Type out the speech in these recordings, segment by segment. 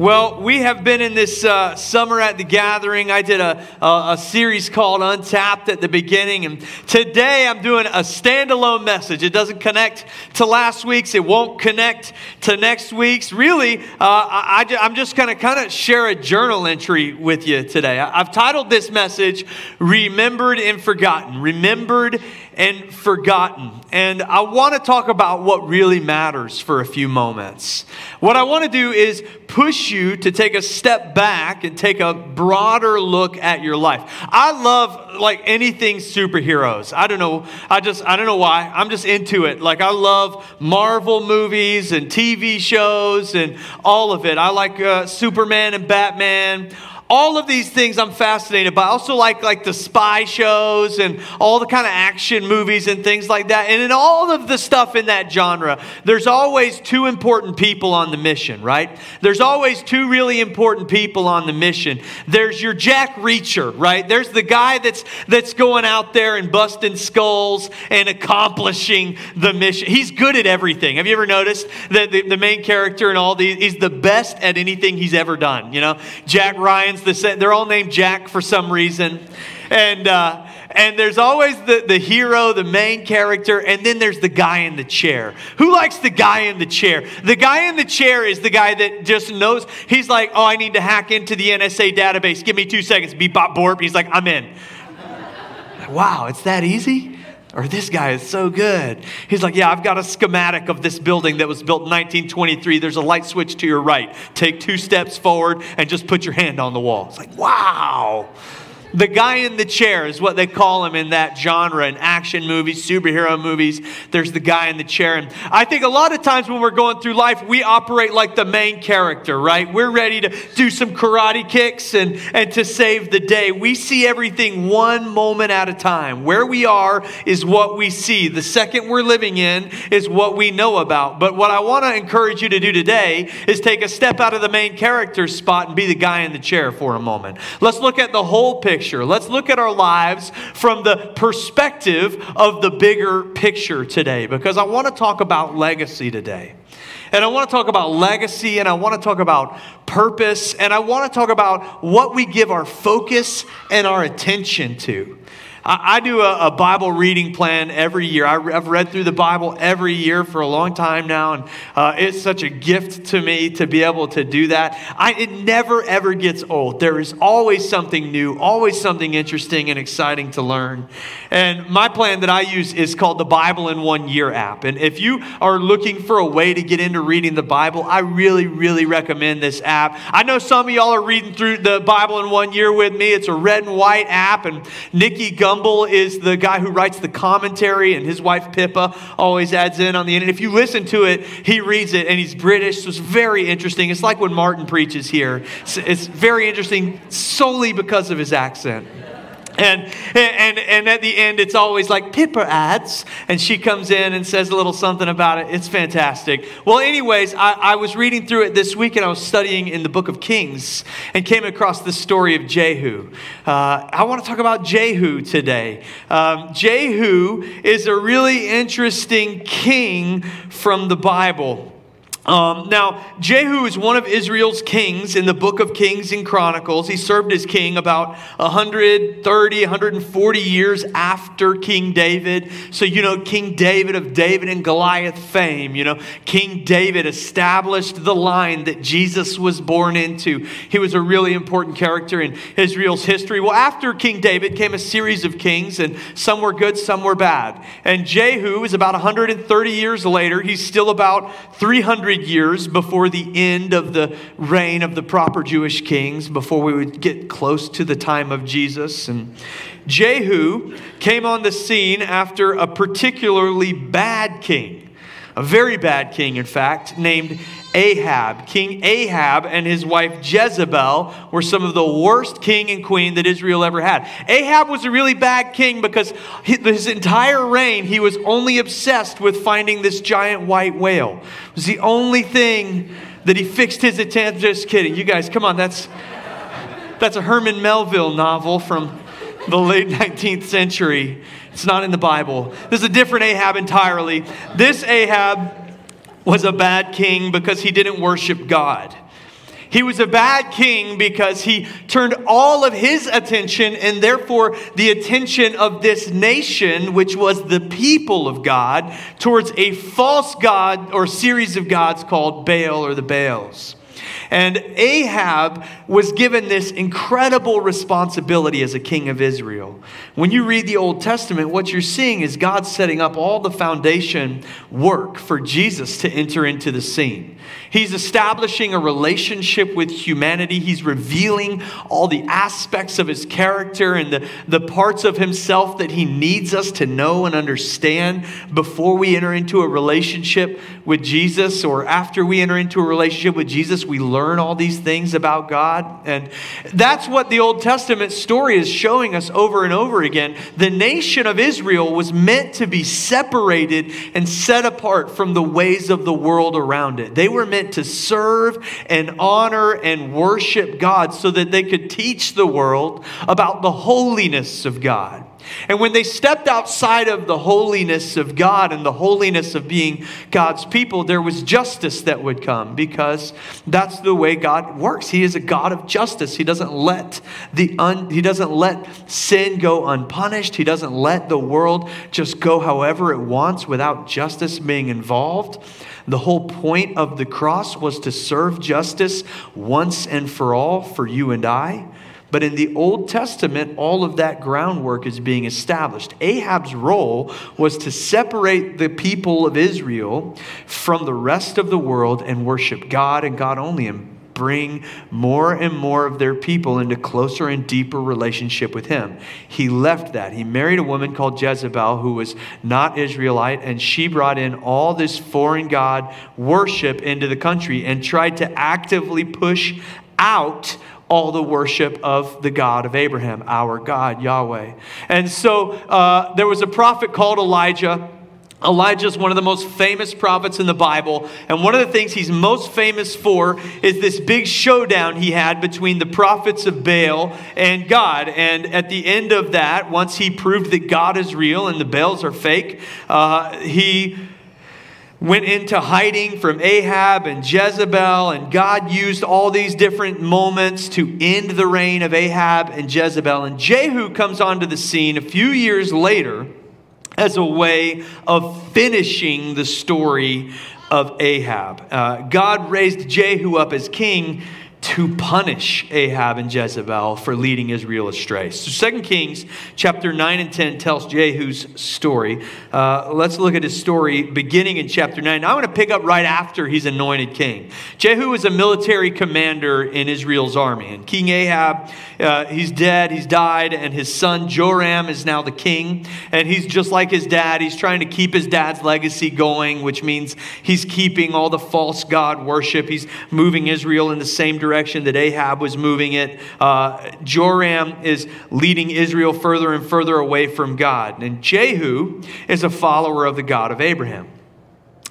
Well, we have been in this uh, summer at the gathering. I did a, a, a, series called Untapped at the beginning, and today I'm doing a standalone message. It doesn't connect to last week's, it won't connect to next week's. Really, uh, I, am just going to kind of share a journal entry with you today. I, I've titled this message Remembered and Forgotten. Remembered and forgotten. And I want to talk about what really matters for a few moments. What I want to do is push you to take a step back and take a broader look at your life. I love like anything superheroes. I don't know. I just I don't know why. I'm just into it. Like I love Marvel movies and TV shows and all of it. I like uh, Superman and Batman all of these things I'm fascinated by. I also like like the spy shows and all the kind of action movies and things like that. And in all of the stuff in that genre, there's always two important people on the mission, right? There's always two really important people on the mission. There's your Jack Reacher, right? There's the guy that's that's going out there and busting skulls and accomplishing the mission. He's good at everything. Have you ever noticed that the, the main character and all these he's the best at anything he's ever done, you know? Jack Ryan's the same. They're all named Jack for some reason. And, uh, and there's always the, the hero, the main character, and then there's the guy in the chair. Who likes the guy in the chair? The guy in the chair is the guy that just knows. He's like, oh, I need to hack into the NSA database. Give me two seconds. Beep, bop, borp. He's like, I'm in. wow, it's that easy? Or this guy is so good. He's like, Yeah, I've got a schematic of this building that was built in 1923. There's a light switch to your right. Take two steps forward and just put your hand on the wall. It's like, Wow. The guy in the chair is what they call him in that genre in action movies, superhero movies. There's the guy in the chair. And I think a lot of times when we're going through life, we operate like the main character, right? We're ready to do some karate kicks and, and to save the day. We see everything one moment at a time. Where we are is what we see. The second we're living in is what we know about. But what I want to encourage you to do today is take a step out of the main character spot and be the guy in the chair for a moment. Let's look at the whole picture picture. Let's look at our lives from the perspective of the bigger picture today because I want to talk about legacy today. And I want to talk about legacy and I want to talk about purpose and I want to talk about what we give our focus and our attention to. I, do a, a, Bible reading plan every year. I, have read through the Bible every year for a long time now, and uh, it's such a gift to me to be able to do that. I, it never, ever gets old. There is always something new, always something interesting and exciting to learn. And my plan that I use is called the Bible in One Year app. And if you are looking for a way to get into reading the Bible, I really, really recommend this app. I know some of y'all are reading through the Bible in one year with me. It's a red and white app, and Nicky Gumbel is the guy who writes the commentary, and his wife Pippa always adds in on the end. And if you listen to it, he reads it, and he's British, so it's very interesting. It's like when Martin preaches here. It's, it's very interesting solely because of his accent. And, and, and at the end, it's always like Pippa adds, and she comes in and says a little something about it. It's fantastic. Well, anyways, I, I was reading through it this week, and I was studying in the book of Kings and came across the story of Jehu. Uh, I want to talk about Jehu today. Um, Jehu is a really interesting king from the Bible. Um, now, Jehu is one of Israel's kings in the book of Kings and Chronicles. He served as king about 130, 140 years after King David. So, you know, King David of David and Goliath fame, you know, King David established the line that Jesus was born into. He was a really important character in Israel's history. Well, after King David came a series of kings, and some were good, some were bad. And Jehu is about 130 years later. He's still about 300 years before the end of the reign of the proper Jewish kings, before we would get close to the time of Jesus. And Jehu came on the scene after a particularly bad king, a very bad king, in fact, named Ahab. King Ahab and his wife Jezebel were some of the worst king and queen that Israel ever had. Ahab was a really bad king because his entire reign he was only obsessed with finding this giant white whale. It was the only thing that he fixed his attention. Just kidding, you guys, come on, that's that's a Herman Melville novel from the late 19th century. It's not in the Bible. This is a different Ahab entirely. This Ahab was a bad king because he didn't worship God. He was a bad king because he turned all of his attention and therefore the attention of this nation, which was the people of God, towards a false God or series of gods called Baal or the Baals. And Ahab was given this incredible responsibility as a king of Israel. When you read the Old Testament, what you're seeing is God setting up all the foundation work for Jesus to enter into the scene. He's establishing a relationship with humanity. He's revealing all the aspects of his character and the, the parts of himself that he needs us to know and understand before we enter into a relationship with Jesus or after we enter into a relationship with Jesus. We learn all these things about God. And that's what the Old Testament story is showing us over and over again. The nation of Israel was meant to be separated and set apart from the ways of the world around it. They were meant to serve and honor and worship God so that they could teach the world about the holiness of God. And when they stepped outside of the holiness of God and the holiness of being God's people, there was justice that would come because that's the way God works. He is a God of justice. He doesn't let the un, he doesn't let sin go unpunished. He doesn't let the world just go however it wants without justice being involved. The whole point of the cross was to serve justice once and for all for you and I. But in the Old Testament, all of that groundwork is being established. Ahab's role was to separate the people of Israel from the rest of the world and worship God and God only and bring more and more of their people into closer and deeper relationship with him. He left that. He married a woman called Jezebel who was not Israelite, and she brought in all this foreign God worship into the country and tried to actively push out all the worship of the God of Abraham, our God, Yahweh. And so uh, there was a prophet called Elijah Elijah is one of the most famous prophets in the Bible. And one of the things he's most famous for is this big showdown he had between the prophets of Baal and God. And at the end of that, once he proved that God is real and the Baals are fake, uh, he went into hiding from Ahab and Jezebel. And God used all these different moments to end the reign of Ahab and Jezebel. And Jehu comes onto the scene a few years later as a way of finishing the story of Ahab. Uh, God raised Jehu up as king to punish Ahab and Jezebel for leading Israel astray. So 2 Kings chapter 9 and 10 tells Jehu's story. Uh, let's look at his story beginning in chapter 9. I want to pick up right after he's anointed king. Jehu was a military commander in Israel's army. And King Ahab, uh, he's dead, he's died, and his son Joram is now the king. And he's just like his dad. He's trying to keep his dad's legacy going, which means he's keeping all the false God worship. He's moving Israel in the same direction direction that Ahab was moving it. Uh, Joram is leading Israel further and further away from God. And Jehu is a follower of the God of Abraham.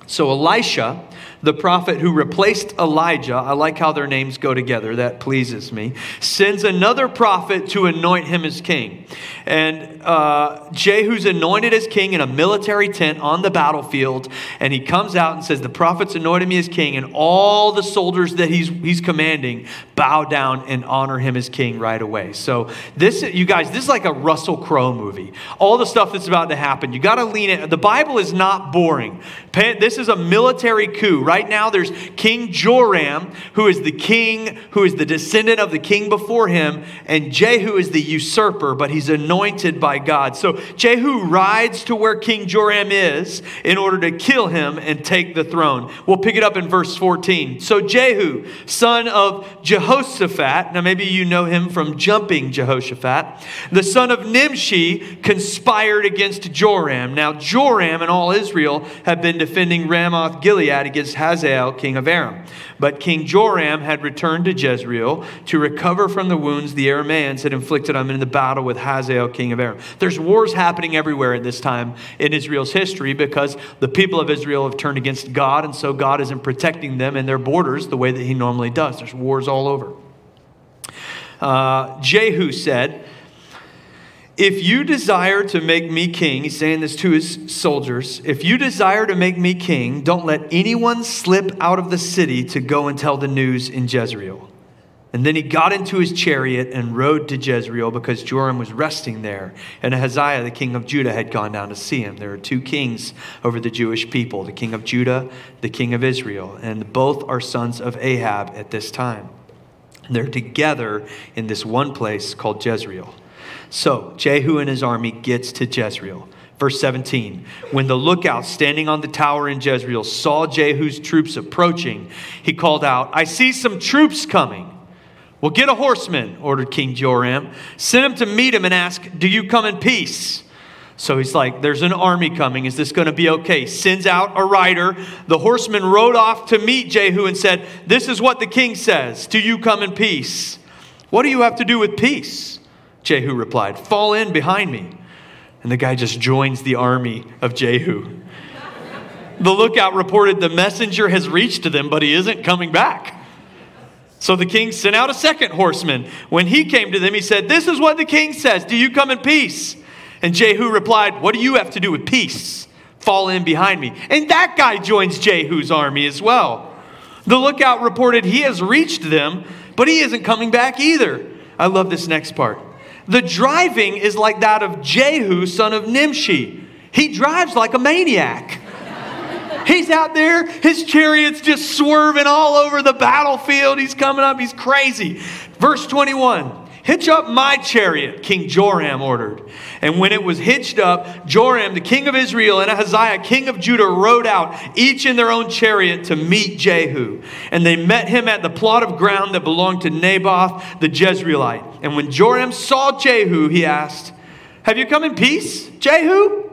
So Elisha the prophet who replaced Elijah, I like how their names go together, that pleases me, sends another prophet to anoint him as king. And uh, Jehu's anointed as king in a military tent on the battlefield. And he comes out and says, The prophet's anointed me as king, and all the soldiers that he's, he's commanding bow down and honor him as king right away. So, this, you guys, this is like a Russell Crowe movie. All the stuff that's about to happen, you got to lean in. The Bible is not boring. This is a military coup Right now, there's King Joram, who is the king, who is the descendant of the king before him, and Jehu is the usurper, but he's anointed by God. So Jehu rides to where King Joram is in order to kill him and take the throne. We'll pick it up in verse 14. So Jehu, son of Jehoshaphat, now maybe you know him from jumping Jehoshaphat, the son of Nimshi, conspired against Joram. Now, Joram and all Israel have been defending Ramoth Gilead against Hazael, king of Aram. But King Joram had returned to Jezreel to recover from the wounds the Arameans had inflicted on him in the battle with Hazael, king of Aram. There's wars happening everywhere at this time in Israel's history because the people of Israel have turned against God, and so God isn't protecting them and their borders the way that he normally does. There's wars all over. Uh, Jehu said, If you desire to make me king, he's saying this to his soldiers, if you desire to make me king, don't let anyone slip out of the city to go and tell the news in Jezreel. And then he got into his chariot and rode to Jezreel because Joram was resting there. And Ahaziah, the king of Judah, had gone down to see him. There are two kings over the Jewish people the king of Judah, the king of Israel. And both are sons of Ahab at this time. They're together in this one place called Jezreel. So Jehu and his army gets to Jezreel. Verse 17 When the lookout standing on the tower in Jezreel saw Jehu's troops approaching, he called out, I see some troops coming. Well, get a horseman, ordered King Joram. Send him to meet him and ask, Do you come in peace? So he's like, There's an army coming. Is this going to be okay? Sends out a rider. The horseman rode off to meet Jehu and said, This is what the king says. Do you come in peace? What do you have to do with peace? Jehu replied, Fall in behind me. And the guy just joins the army of Jehu. the lookout reported the messenger has reached them, but he isn't coming back. So the king sent out a second horseman. When he came to them, he said, This is what the king says. Do you come in peace? And Jehu replied, What do you have to do with peace? Fall in behind me. And that guy joins Jehu's army as well. The lookout reported he has reached them, but he isn't coming back either. I love this next part. The driving is like that of Jehu, son of Nimshi. He drives like a maniac. He's out there, his chariot's just swerving all over the battlefield. He's coming up, he's crazy. Verse 21 Hitch up my chariot, King Joram ordered. And when it was hitched up, Joram, the king of Israel, and Ahaziah, king of Judah, rode out, each in their own chariot, to meet Jehu. And they met him at the plot of ground that belonged to Naboth the Jezreelite. And when Joram saw Jehu, he asked, Have you come in peace, Jehu?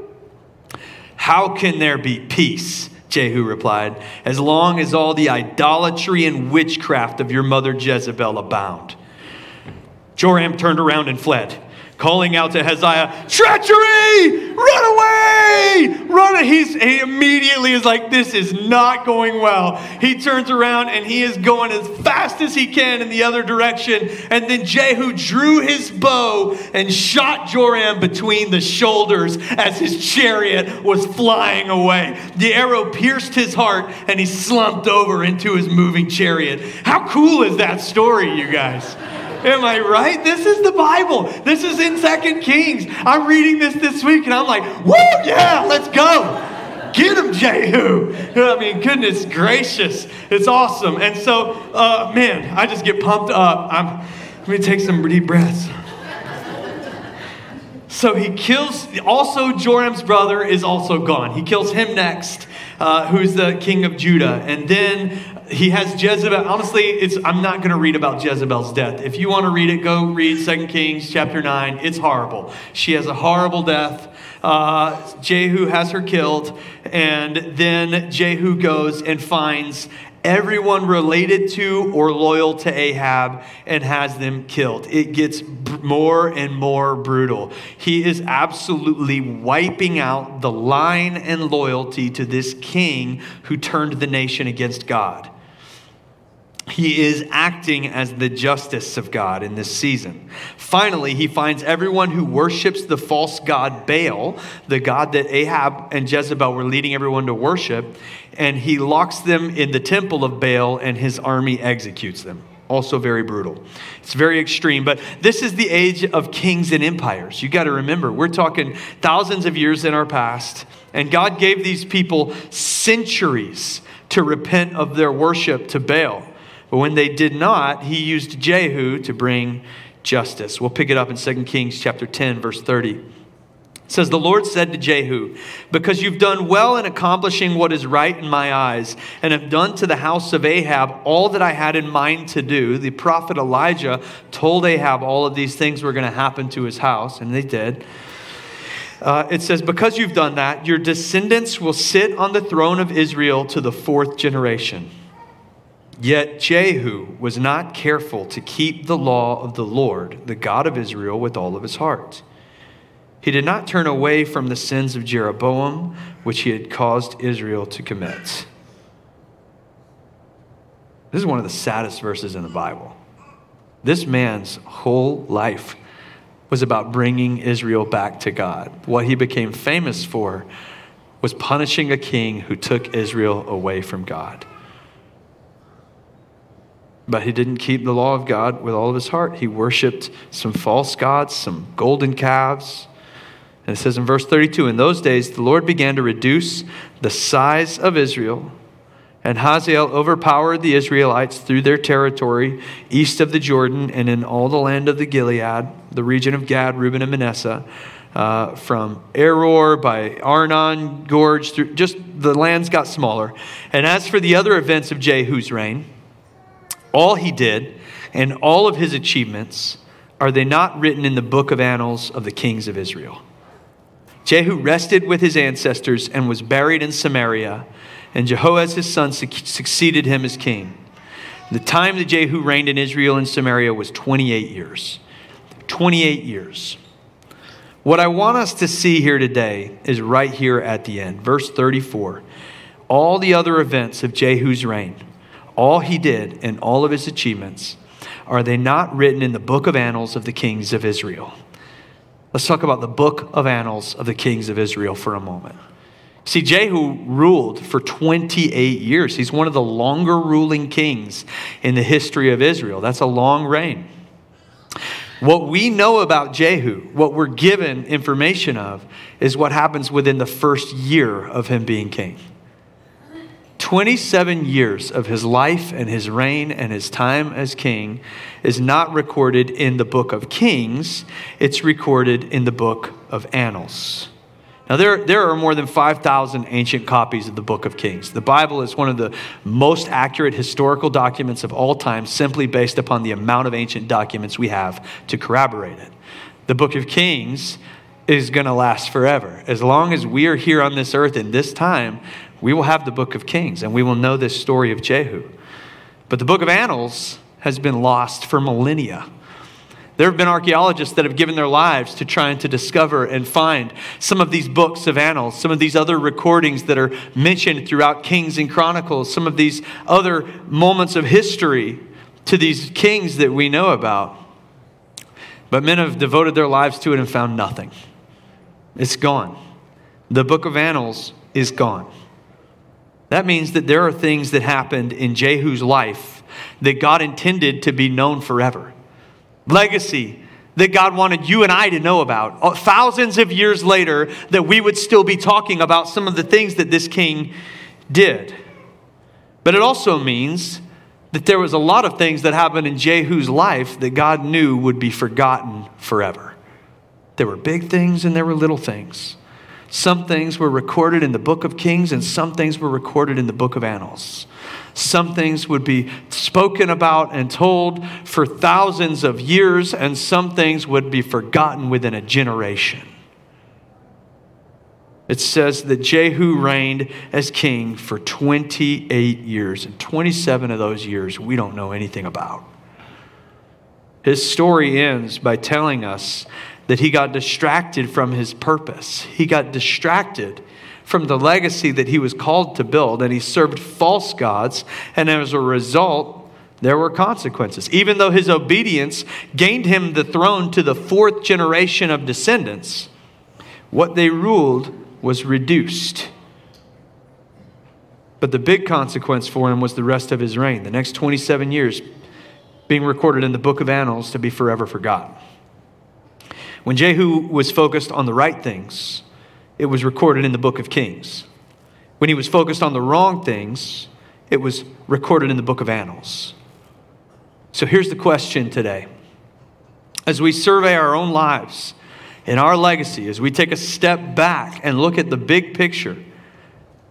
How can there be peace? Jehu replied, As long as all the idolatry and witchcraft of your mother Jezebel abound. Joram turned around and fled calling out to Hezekiah, treachery, run away, run. He's, he immediately is like, this is not going well. He turns around and he is going as fast as he can in the other direction. And then Jehu drew his bow and shot Joram between the shoulders as his chariot was flying away. The arrow pierced his heart and he slumped over into his moving chariot. How cool is that story, you guys? Am I right? This is the Bible. This is in Second Kings. I'm reading this this week and I'm like, woo, yeah, let's go. Get him, Jehu. I mean, goodness gracious. It's awesome. And so, uh, man, I just get pumped up. I'm, let me take some deep breaths. So he kills, also Joram's brother is also gone. He kills him next, uh, who's the king of Judah. And then he has Jezebel. Honestly, it's, I'm not going to read about Jezebel's death. If you want to read it, go read 2 Kings chapter 9. It's horrible. She has a horrible death. Uh, Jehu has her killed, and then Jehu goes and finds everyone related to or loyal to Ahab and has them killed. It gets more and more brutal. He is absolutely wiping out the line and loyalty to this king who turned the nation against God. He is acting as the justice of God in this season. Finally, he finds everyone who worships the false god Baal, the god that Ahab and Jezebel were leading everyone to worship, and he locks them in the temple of Baal, and his army executes them. Also, very brutal. It's very extreme, but this is the age of kings and empires. You got to remember, we're talking thousands of years in our past, and God gave these people centuries to repent of their worship to Baal. But when they did not, he used Jehu to bring justice. We'll pick it up in 2 Kings chapter 10 verse 30. It says the Lord said to Jehu, "Because you've done well in accomplishing what is right in my eyes and have done to the house of Ahab all that I had in mind to do." The prophet Elijah told Ahab all of these things were going to happen to his house, and they did. Uh, it says, Because you've done that, your descendants will sit on the throne of Israel to the fourth generation. Yet Jehu was not careful to keep the law of the Lord, the God of Israel, with all of his heart. He did not turn away from the sins of Jeroboam, which he had caused Israel to commit. This is one of the saddest verses in the Bible. This man's whole life was about bringing Israel back to God. What he became famous for was punishing a king who took Israel away from God. But he didn't keep the law of God with all of his heart. He worshiped some false gods, some golden calves. And it says in verse 32 In those days, the Lord began to reduce the size of Israel, and Hazael overpowered the Israelites through their territory east of the Jordan and in all the land of the Gilead, the region of Gad, Reuben, and Manasseh. Uh, from Aroer by Arnon Gorge, through, just the lands got smaller. And as for the other events of Jehu's reign, all he did and all of his achievements, are they not written in the book of annals of the kings of Israel? Jehu rested with his ancestors and was buried in Samaria, and Jehoaz his son succeeded him as king. The time that Jehu reigned in Israel and Samaria was 28 years. 28 years. What I want us to see here today is right here at the end, verse 34. All the other events of Jehu's reign, all he did and all of his achievements, are they not written in the book of annals of the kings of Israel? Let's talk about the book of annals of the kings of Israel for a moment. See, Jehu ruled for 28 years. He's one of the longer ruling kings in the history of Israel. That's a long reign. What we know about Jehu, what we're given information of, is what happens within the first year of him being king. 27 years of his life and his reign and his time as king is not recorded in the book of Kings, it's recorded in the book of Annals. Now, there, there are more than 5,000 ancient copies of the book of Kings. The Bible is one of the most accurate historical documents of all time, simply based upon the amount of ancient documents we have to corroborate it. The book of Kings is going to last forever. As long as we are here on this earth in this time, we will have the book of Kings and we will know this story of Jehu. But the book of Annals has been lost for millennia. There have been archaeologists that have given their lives to trying to discover and find some of these books of annals, some of these other recordings that are mentioned throughout Kings and Chronicles, some of these other moments of history to these kings that we know about. But men have devoted their lives to it and found nothing. It's gone. The book of annals is gone. That means that there are things that happened in Jehu's life that God intended to be known forever. Legacy that God wanted you and I to know about. Uh, thousands of years later, that we would still be talking about some of the things that this king did. But it also means that there was a lot of things that happened in Jehu's life that God knew would be forgotten forever. There were big things and there were little things. Some things were recorded in the book of Kings, and some things were recorded in the book of Annals. Some things would be spoken about and told for thousands of years, and some things would be forgotten within a generation. It says that Jehu reigned as king for 28 years, and 27 of those years we don't know anything about. His story ends by telling us that he got distracted from his purpose. He got distracted from the legacy that he was called to build, and he served false gods, and as a result, there were consequences. Even though his obedience gained him the throne to the fourth generation of descendants, what they ruled was reduced. But the big consequence for him was the rest of his reign, the next 27 years being recorded in the book of Annals to be forever forgotten. When Jehu was focused on the right things, it was recorded in the book of Kings. When he was focused on the wrong things, it was recorded in the book of Annals. So here's the question today. As we survey our own lives and our legacy, as we take a step back and look at the big picture,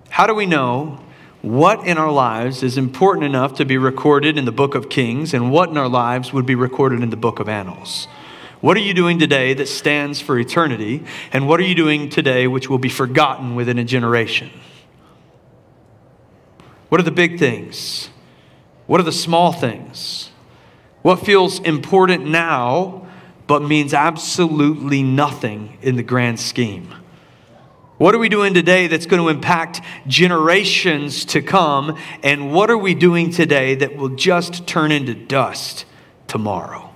how do we know what in our lives is important enough to be recorded in the book of Kings and what in our lives would be recorded in the book of Annals? What are you doing today that stands for eternity? And what are you doing today which will be forgotten within a generation? What are the big things? What are the small things? What feels important now but means absolutely nothing in the grand scheme? What are we doing today that's going to impact generations to come? And what are we doing today that will just turn into dust tomorrow?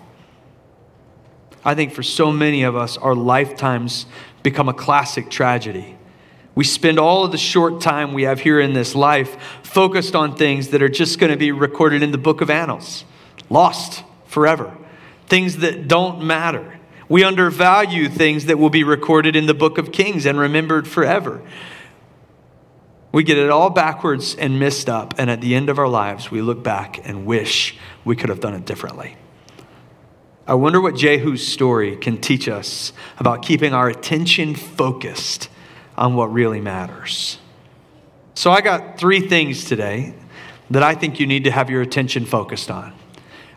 I think for so many of us, our lifetimes become a classic tragedy. We spend all of the short time we have here in this life focused on things that are just going to be recorded in the book of annals, lost forever, things that don't matter. We undervalue things that will be recorded in the book of Kings and remembered forever. We get it all backwards and messed up, and at the end of our lives, we look back and wish we could have done it differently. I wonder what Jehu's story can teach us about keeping our attention focused on what really matters. So, I got three things today that I think you need to have your attention focused on.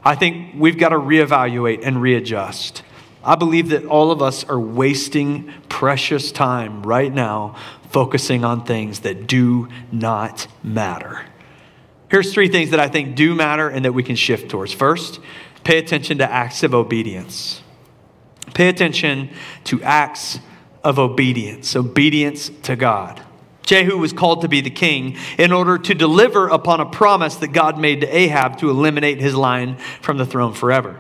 I think we've got to reevaluate and readjust. I believe that all of us are wasting precious time right now focusing on things that do not matter. Here's three things that I think do matter and that we can shift towards. First, pay attention to acts of obedience. Pay attention to acts of obedience, obedience to God. Jehu was called to be the king in order to deliver upon a promise that God made to Ahab to eliminate his line from the throne forever.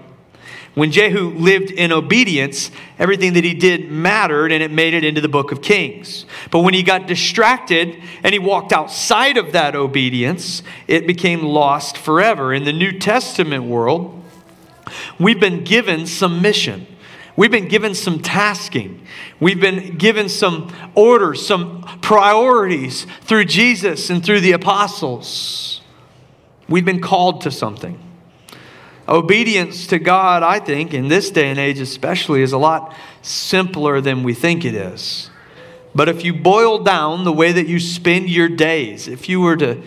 When Jehu lived in obedience, everything that he did mattered and it made it into the book of Kings. But when he got distracted and he walked outside of that obedience, it became lost forever. In the New Testament world, we've been given some mission. We've been given some tasking. We've been given some orders, some priorities through Jesus and through the apostles. We've been called to something. Obedience to God, I think, in this day and age especially, is a lot simpler than we think it is. But if you boil down the way that you spend your days, if you were to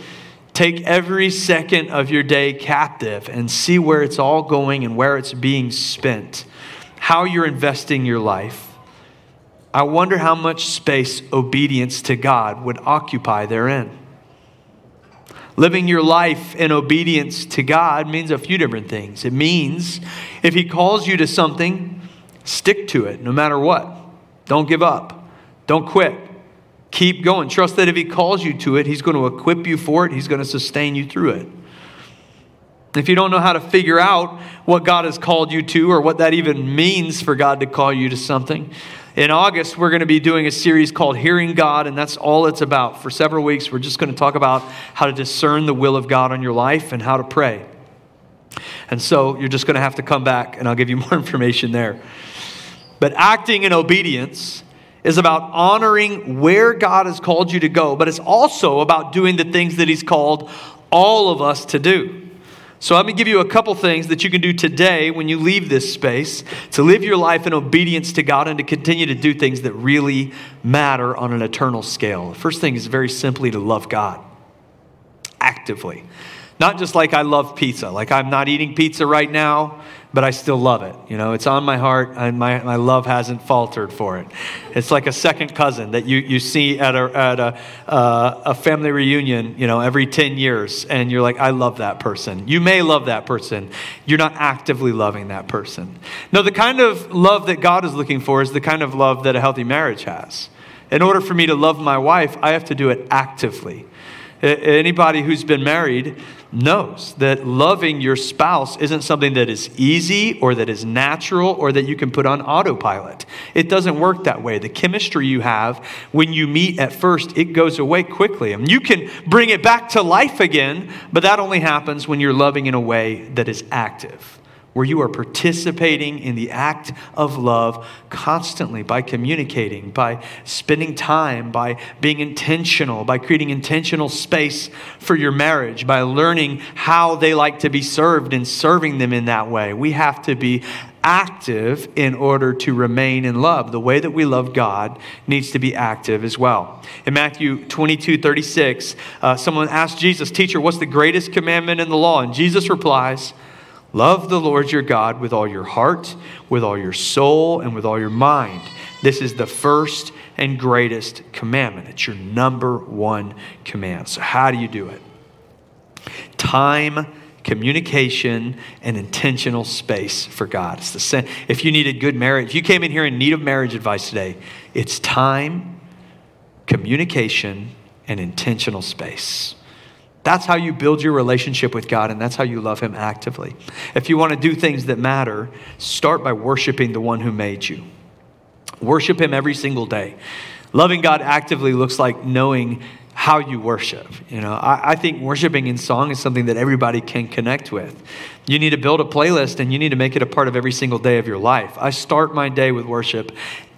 take every second of your day captive and see where it's all going and where it's being spent, how you're investing your life, I wonder how much space obedience to God would occupy therein. Living your life in obedience to God means a few different things. It means if He calls you to something, stick to it no matter what. Don't give up. Don't quit. Keep going. Trust that if He calls you to it, He's going to equip you for it, He's going to sustain you through it. If you don't know how to figure out what God has called you to or what that even means for God to call you to something, in August, we're going to be doing a series called Hearing God, and that's all it's about. For several weeks, we're just going to talk about how to discern the will of God on your life and how to pray. And so you're just going to have to come back, and I'll give you more information there. But acting in obedience is about honoring where God has called you to go, but it's also about doing the things that He's called all of us to do. So, let me give you a couple things that you can do today when you leave this space to live your life in obedience to God and to continue to do things that really matter on an eternal scale. The first thing is very simply to love God actively. Not just like I love pizza, like I'm not eating pizza right now, but I still love it. You know, it's on my heart, and my, my love hasn't faltered for it. It's like a second cousin that you, you see at, a, at a, uh, a family reunion, you know, every 10 years, and you're like, I love that person. You may love that person. You're not actively loving that person. No, the kind of love that God is looking for is the kind of love that a healthy marriage has. In order for me to love my wife, I have to do it actively. Anybody who's been married knows that loving your spouse isn't something that is easy or that is natural or that you can put on autopilot. It doesn't work that way. The chemistry you have when you meet at first, it goes away quickly. Mean, you can bring it back to life again, but that only happens when you're loving in a way that is active where you are participating in the act of love constantly by communicating, by spending time, by being intentional, by creating intentional space for your marriage, by learning how they like to be served and serving them in that way. We have to be active in order to remain in love. The way that we love God needs to be active as well. In Matthew 22 36, uh, someone asked Jesus, Teacher, what's the greatest commandment in the law? And Jesus replies, Love the Lord your God with all your heart, with all your soul, and with all your mind. This is the first and greatest commandment. It's your number one command. So, how do you do it? Time, communication, and intentional space for God. It's the same. If you need a good marriage, if you came in here in need of marriage advice today, it's time, communication, and intentional space. That's how you build your relationship with God, and that's how you love Him actively. If you want to do things that matter, start by worshiping the one who made you. Worship Him every single day. Loving God actively looks like knowing how you worship. You know, I, I, think worshiping in song is something that everybody can connect with. You need to build a playlist and you need to make it a part of every single day of your life. I start my day with worship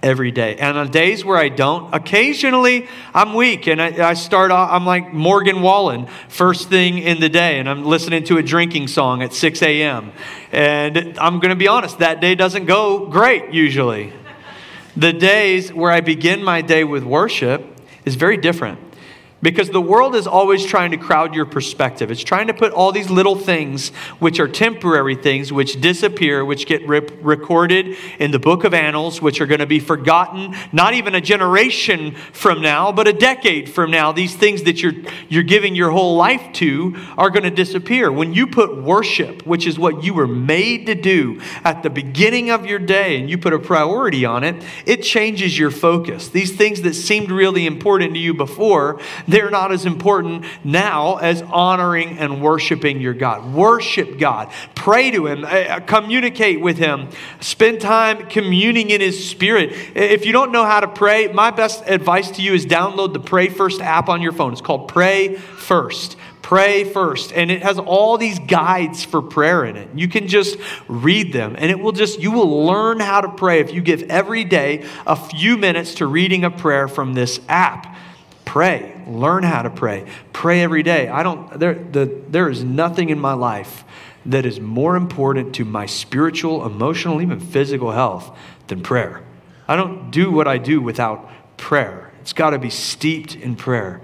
every day. And on days where I don't, occasionally I'm weak and I, I start off, I'm like Morgan Wallen, first thing in the day, and I'm listening to a drinking song at 6 a.m. And I'm going to be honest, that day doesn't go great usually. The days where I begin my day with worship is very different. Because the world is always trying to crowd your perspective. It's trying to put all these little things, which are temporary things, which disappear, which get rip- recorded in the book of annals, which are going to be forgotten not even a generation from now, but a decade from now. These things that you're, you're giving your whole life to are going to disappear. When you put worship, which is what you were made to do at the beginning of your day, and you put a priority on it, it changes your focus. These things that seemed really important to you before they're not as important now as honoring and worshiping your God. Worship God, pray to Him, uh, communicate with Him, spend time communing in His Spirit. If you don't know how to pray, my best advice to you is download the Pray First app on your phone. It's called Pray First. Pray first. And it has all these guides for prayer in it. You can just read them. And it will just you will learn how to pray if you give every day a few minutes to reading a prayer from this app Pray. Learn how to pray. Pray every day. I don't, there, the, there is nothing in my life that is more important to my spiritual, emotional, even physical health than prayer. I don't do what I do without prayer. It's got to be steeped in prayer.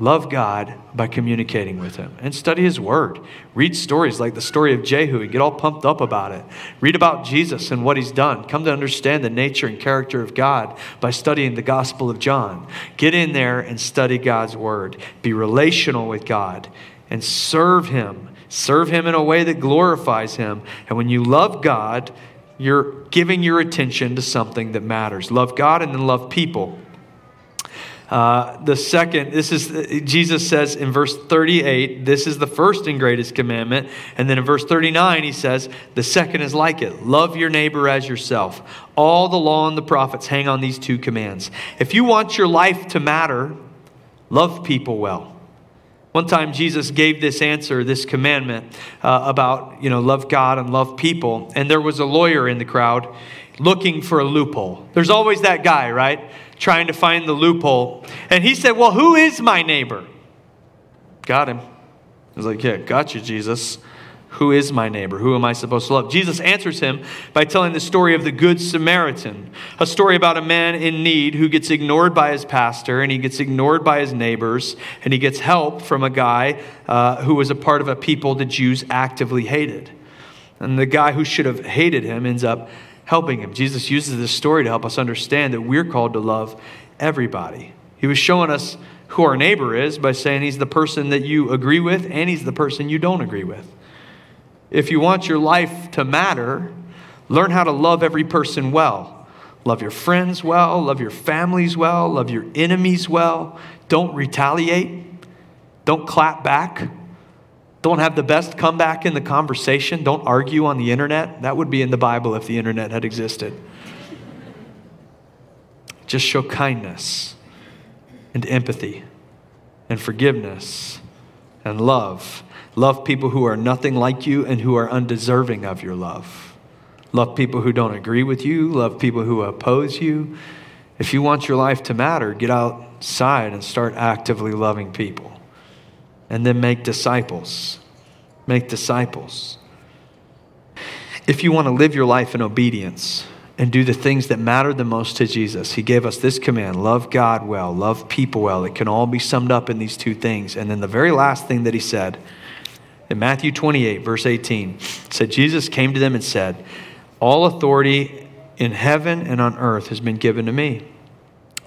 Love God by communicating with Him and study His Word. Read stories like the story of Jehu and get all pumped up about it. Read about Jesus and what He's done. Come to understand the nature and character of God by studying the Gospel of John. Get in there and study God's Word. Be relational with God and serve Him. Serve Him in a way that glorifies Him. And when you love God, you're giving your attention to something that matters. Love God and then love people. Uh, the second, this is, Jesus says in verse 38, this is the first and greatest commandment. And then in verse 39, he says, the second is like it love your neighbor as yourself. All the law and the prophets hang on these two commands. If you want your life to matter, love people well. One time, Jesus gave this answer, this commandment uh, about, you know, love God and love people. And there was a lawyer in the crowd looking for a loophole. There's always that guy, right? Trying to find the loophole. And he said, Well, who is my neighbor? Got him. I was like, Yeah, got you, Jesus. Who is my neighbor? Who am I supposed to love? Jesus answers him by telling the story of the Good Samaritan, a story about a man in need who gets ignored by his pastor and he gets ignored by his neighbors and he gets help from a guy uh, who was a part of a people the Jews actively hated. And the guy who should have hated him ends up helping him. Jesus uses this story to help us understand that we're called to love everybody. He was showing us who our neighbor is by saying he's the person that you agree with and he's the person you don't agree with. If you want your life to matter, learn how to love every person well. Love your friends well, love your families well, love your enemies well. Don't retaliate, don't clap back. Don't have the best comeback in the conversation. Don't argue on the internet. That would be in the Bible if the internet had existed. Just show kindness and empathy and forgiveness and love. Love people who are nothing like you and who are undeserving of your love. Love people who don't agree with you. Love people who oppose you. If you want your life to matter, get outside and start actively loving people and then make disciples. Make disciples. If you want to live your life in obedience and do the things that matter the most to Jesus, He gave us this command love God well, love people well. It can all be summed up in these two things. And then the very last thing that He said in Matthew 28, verse 18, said, Jesus came to them and said, All authority in heaven and on earth has been given to me.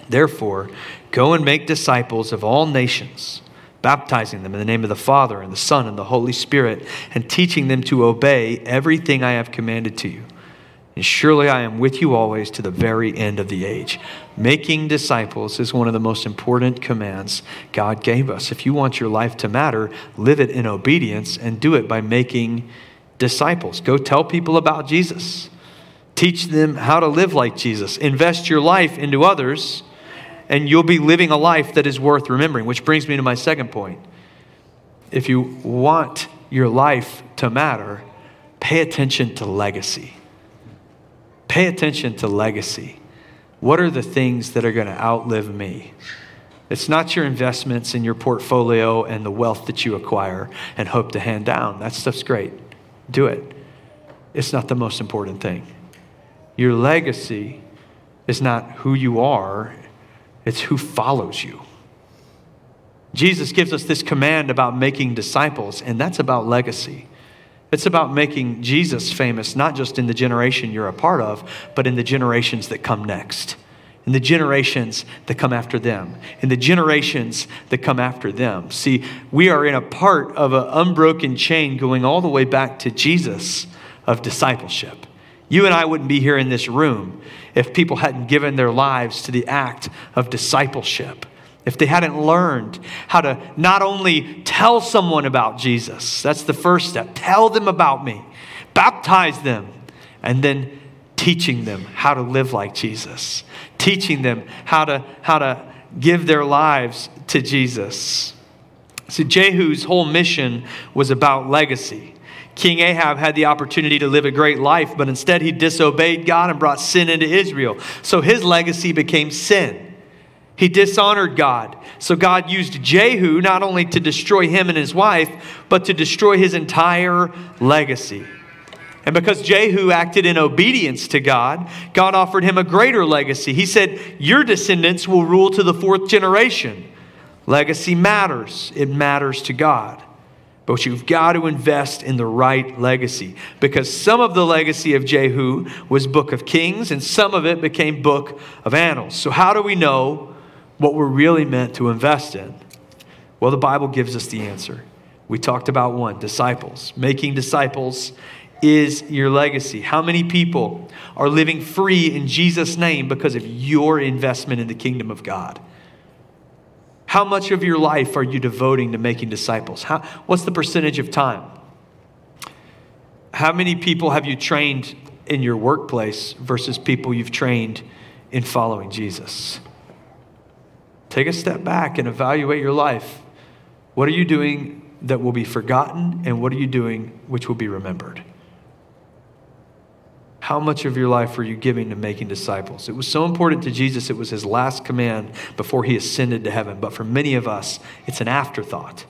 Therefore, go and make disciples of all nations baptizing them in the name of the Father and the Son and the Holy Spirit, and teaching them to obey everything I have commanded to you. and surely I am with you always to the very end of the age. Making disciples is one of the most important commands God gave us. If you want your life to matter, live it in obedience and do it by making disciples. Go tell people about Jesus. Teach them how to live like Jesus. Invest your life into others, and you'll be living a life that is worth remembering. Which brings me to my second point. If you want your life to matter, pay attention to legacy. Pay attention to legacy. What are the things that are going to outlive me? It's not your investments in your portfolio and the wealth that you acquire and hope to hand down. That stuff's great. Do it. It's not the most important thing. Your legacy is not who you are, it's who follows you. Jesus gives us this command about making disciples, and that's about legacy. It's about making Jesus famous, not just in the generation you're a part of, but in the generations that come next, in the generations that come after them, in the generations that come after them. See, we are in a part of an unbroken chain going all the way back to Jesus of discipleship. You and I wouldn't be here in this room if people hadn't given their lives to the act of discipleship if they hadn't learned how to not only tell someone about Jesus, that's the first step, tell them about me, baptize them, and then teaching them how to live like Jesus, teaching them how to, how to give their lives to Jesus. So, Jehu's whole mission was about legacy. King Ahab had the opportunity to live a great life, but instead he disobeyed God and brought sin into Israel. So his legacy became sin. He dishonored God. So God used Jehu not only to destroy him and his wife, but to destroy his entire legacy. And because Jehu acted in obedience to God, God offered him a greater legacy. He said, Your descendants will rule to the fourth generation. Legacy matters, it matters to God. But you've got to invest in the right legacy because some of the legacy of Jehu was Book of Kings and some of it became Book of Annals. So, how do we know what we're really meant to invest in? Well, the Bible gives us the answer. We talked about one disciples. Making disciples is your legacy. How many people are living free in Jesus' name because of your investment in the kingdom of God? How much of your life are you devoting to making disciples? How, what's the percentage of time? How many people have you trained in your workplace versus people you've trained in following Jesus? Take a step back and evaluate your life. What are you doing that will be forgotten, and what are you doing which will be remembered? How much of your life are you giving to making disciples? It was so important to Jesus, it was his last command before he ascended to heaven. But for many of us, it's an afterthought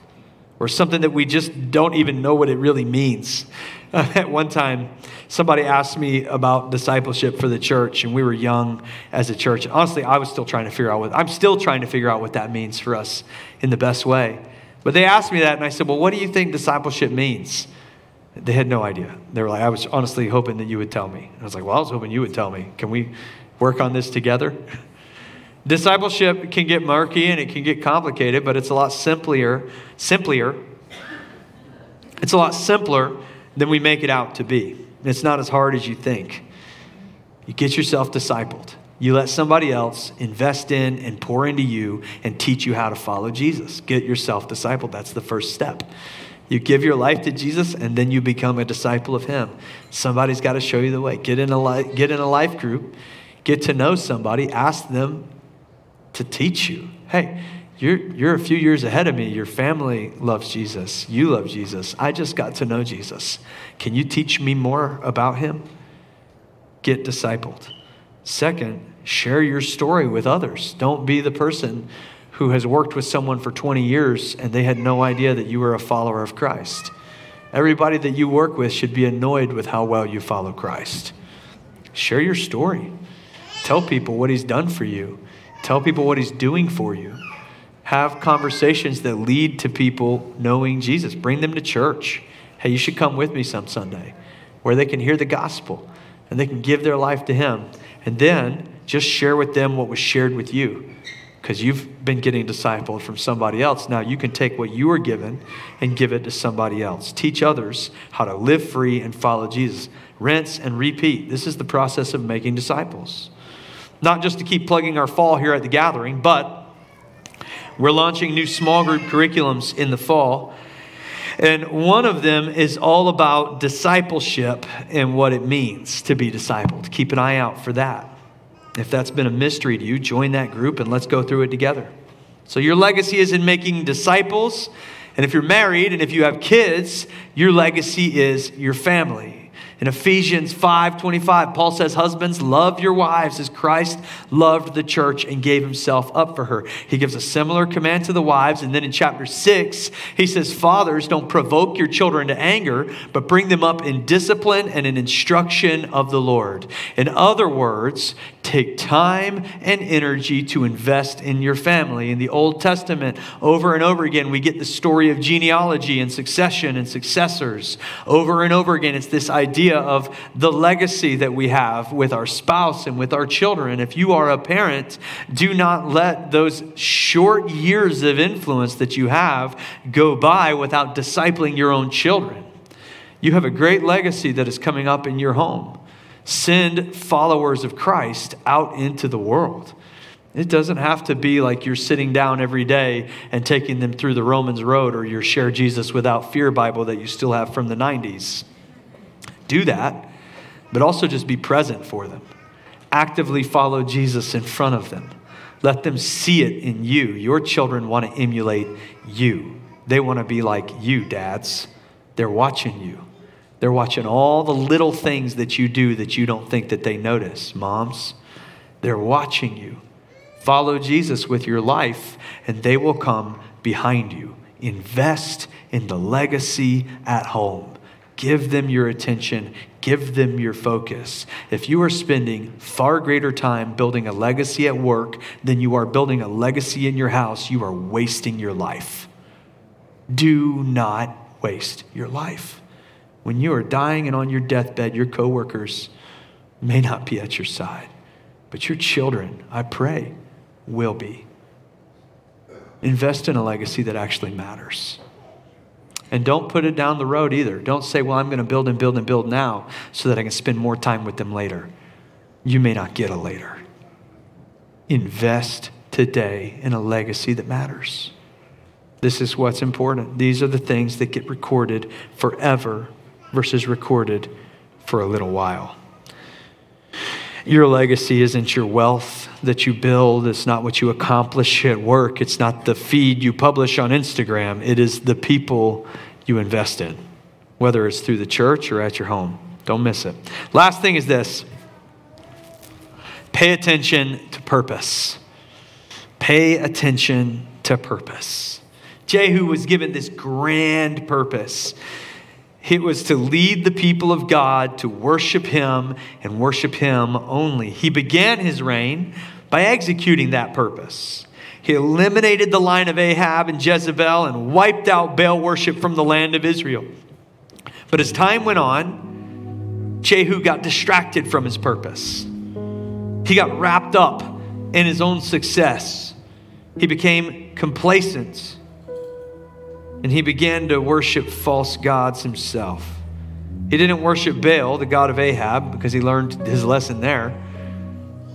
or something that we just don't even know what it really means. At one time, somebody asked me about discipleship for the church, and we were young as a church. Honestly, I was still trying to figure out what I'm still trying to figure out what that means for us in the best way. But they asked me that, and I said, Well, what do you think discipleship means? They had no idea. They were like, I was honestly hoping that you would tell me. I was like, Well, I was hoping you would tell me. Can we work on this together? Discipleship can get murky and it can get complicated, but it's a lot simpler, simpler. It's a lot simpler than we make it out to be. It's not as hard as you think. You get yourself discipled. You let somebody else invest in and pour into you and teach you how to follow Jesus. Get yourself discipled. That's the first step. You give your life to Jesus and then you become a disciple of him. Somebody's got to show you the way. Get in a li- get in a life group. Get to know somebody. Ask them to teach you. Hey, you're, you're a few years ahead of me. Your family loves Jesus. You love Jesus. I just got to know Jesus. Can you teach me more about him? Get discipled. Second, share your story with others. Don't be the person who has worked with someone for 20 years and they had no idea that you were a follower of Christ. Everybody that you work with should be annoyed with how well you follow Christ. Share your story. Tell people what he's done for you. Tell people what he's doing for you. Have conversations that lead to people knowing Jesus. Bring them to church. Hey, you should come with me some Sunday where they can hear the gospel and they can give their life to him. And then just share with them what was shared with you because you've been getting discipled from somebody else. Now you can take what you were given and give it to somebody else. Teach others how to live free and follow Jesus. rinse, and repeat. This is the process of making disciples. Not just to keep plugging our fall here at the gathering, but we're launching new small group curriculums in the fall. And one of them is all about discipleship and what it means to be discipled. Keep an eye out for that. If that's been a mystery to you, join that group and let's go through it together. So, your legacy is in making disciples. And if you're married and if you have kids, your legacy is your family. In Ephesians 5:25, Paul says, "Husbands, love your wives as Christ loved the church and gave himself up for her." He gives a similar command to the wives, and then in chapter 6, he says, "Fathers, don't provoke your children to anger, but bring them up in discipline and in instruction of the Lord." In other words, take time and energy to invest in your family. In the Old Testament, over and over again, we get the story of genealogy and succession and successors. Over and over again, it's this idea idea of the legacy that we have with our spouse and with our children. If you are a parent, do not let those short years of influence that you have go by without discipling your own children. You have a great legacy that is coming up in your home. Send followers of Christ out into the world. It doesn't have to be like you're sitting down every day and taking them through the Romans Road or your Share Jesus Without Fear Bible that you still have from the 90s do that, but also just be present for them. Actively follow Jesus in front of them. Let them see it in you. Your children want to emulate you. They want to be like you, dads. They're watching you. They're watching all the little things that you do that you don't think that they notice. Moms, they're watching you. Follow Jesus with your life, and they will come behind you. Invest in the legacy at home. Give them your attention, give them your focus. If you are spending far greater time building a legacy at work than you are building a legacy in your house, you are wasting your life. Do not waste your life. When you are dying and on your deathbed, your coworkers may not be at your side, but your children, I pray, will be. Invest in a legacy that actually matters. And don't put it down the road either. Don't say, well, I'm going to build and build and build now so that I can spend more time with them later. You may not get a later. Invest today in a legacy that matters. This is what's important. These are the things that get recorded forever versus recorded for a little while. Your legacy isn't your wealth that you build, it's not what you accomplish at work, it's not the feed you publish on Instagram. It is the people you invest in, whether it's through the church or at your home. Don't miss it. Last thing is this pay attention to purpose. Pay attention to purpose. Jehu was given this grand purpose. It was to lead the people of God to worship Him and worship Him only. He began his reign by executing that purpose. He eliminated the line of Ahab and Jezebel and wiped out Baal worship from the land of Israel. But as time went on, Jehu got distracted from his purpose. He got wrapped up in his own success. He became complacent and he began to worship false gods himself. He didn't worship Baal, the god of Ahab, because he learned his lesson there.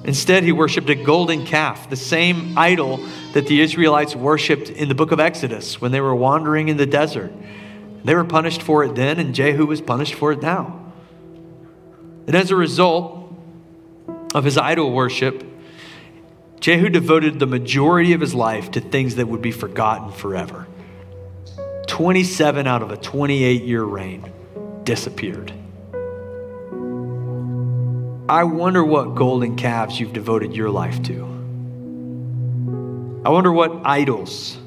Instead, he worshiped a golden calf, the same idol that the Israelites worshiped in the book of Exodus when they were wandering in the desert. They were punished for it then, and Jehu was punished for it now. And as a result of his idol worship, Jehu devoted the majority of his life to things that would be forgotten forever. 27 out of a 28 year reign disappeared. I wonder what golden calves you've devoted your life to. I wonder what idols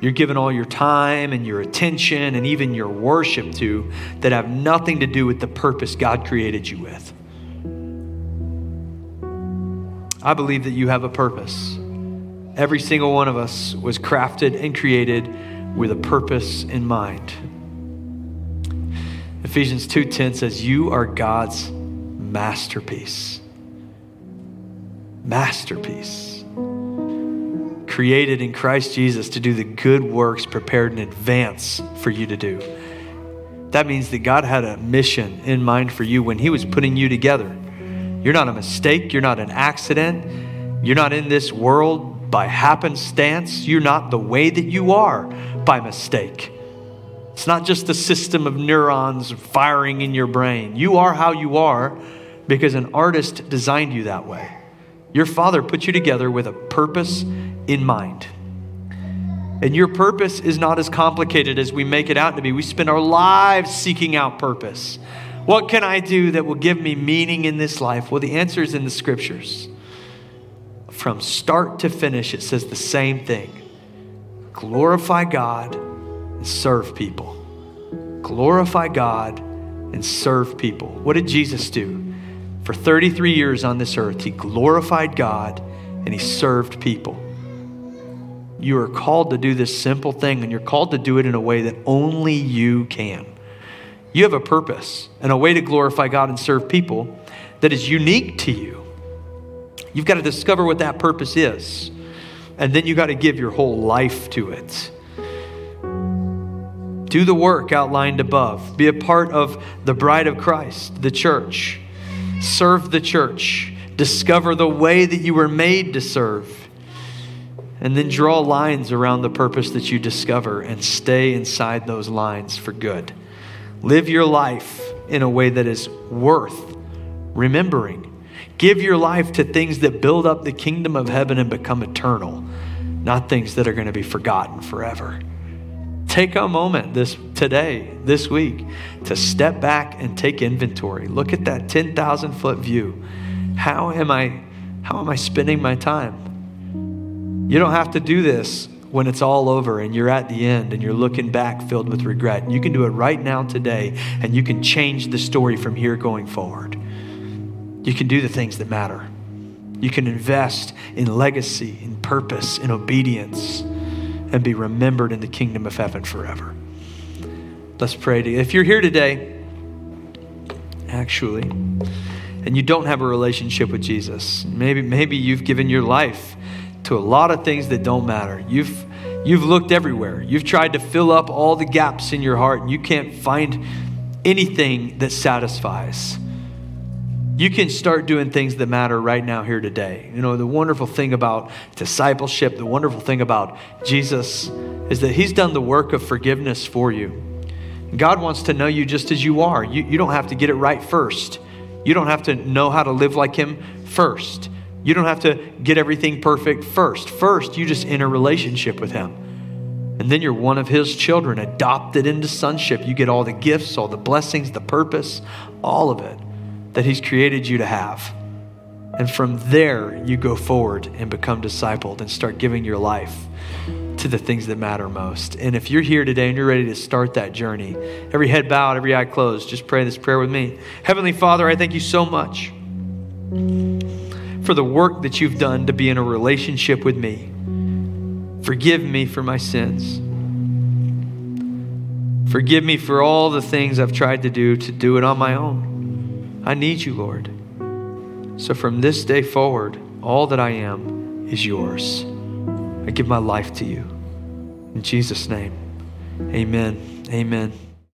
you're giving all your time and your attention and even your worship to that have nothing to do with the purpose God created you with. I believe that you have a purpose. Every single one of us was crafted and created with a purpose in mind. Ephesians 2:10 says you are God's masterpiece. Masterpiece. Created in Christ Jesus to do the good works prepared in advance for you to do. that means that God had a mission in mind for you when He was putting you together. You're not a mistake, you're not an accident, you're not in this world by happenstance, you're not the way that you are by mistake. It's not just a system of neurons firing in your brain. You are how you are because an artist designed you that way. Your father put you together with a purpose in mind. And your purpose is not as complicated as we make it out to be. We spend our lives seeking out purpose. What can I do that will give me meaning in this life? Well, the answer is in the scriptures. From start to finish, it says the same thing glorify God and serve people. Glorify God and serve people. What did Jesus do? For 33 years on this earth, he glorified God and he served people. You are called to do this simple thing, and you're called to do it in a way that only you can. You have a purpose and a way to glorify God and serve people that is unique to you. You've got to discover what that purpose is, and then you got to give your whole life to it. Do the work outlined above. Be a part of the bride of Christ, the church. Serve the church. Discover the way that you were made to serve and then draw lines around the purpose that you discover and stay inside those lines for good. Live your life in a way that is worth remembering. Give your life to things that build up the kingdom of heaven and become eternal, not things that are going to be forgotten forever. Take a moment this today, this week, to step back and take inventory. Look at that 10,000 foot view. How am I how am I spending my time? You don't have to do this when it's all over and you're at the end and you're looking back filled with regret. You can do it right now today and you can change the story from here going forward. You can do the things that matter. You can invest in legacy, in purpose, in obedience, and be remembered in the kingdom of heaven forever. Let's pray. To you. If you're here today, actually, and you don't have a relationship with Jesus, maybe, maybe you've given your life to a lot of things that don't matter. You've you've looked everywhere. You've tried to fill up all the gaps in your heart and you can't find anything that satisfies. You can start doing things that matter right now here today. You know, the wonderful thing about discipleship, the wonderful thing about Jesus is that he's done the work of forgiveness for you. God wants to know you just as you are. You, you don't have to get it right first. You don't have to know how to live like him first. You don't have to get everything perfect first. First, you just enter relationship with Him. And then you're one of His children, adopted into sonship. You get all the gifts, all the blessings, the purpose, all of it that He's created you to have. And from there, you go forward and become discipled and start giving your life to the things that matter most. And if you're here today and you're ready to start that journey, every head bowed, every eye closed, just pray this prayer with me. Heavenly Father, I thank you so much for the work that you've done to be in a relationship with me. Forgive me for my sins. Forgive me for all the things I've tried to do to do it on my own. I need you, Lord. So from this day forward, all that I am is yours. I give my life to you. In Jesus' name, amen. Amen.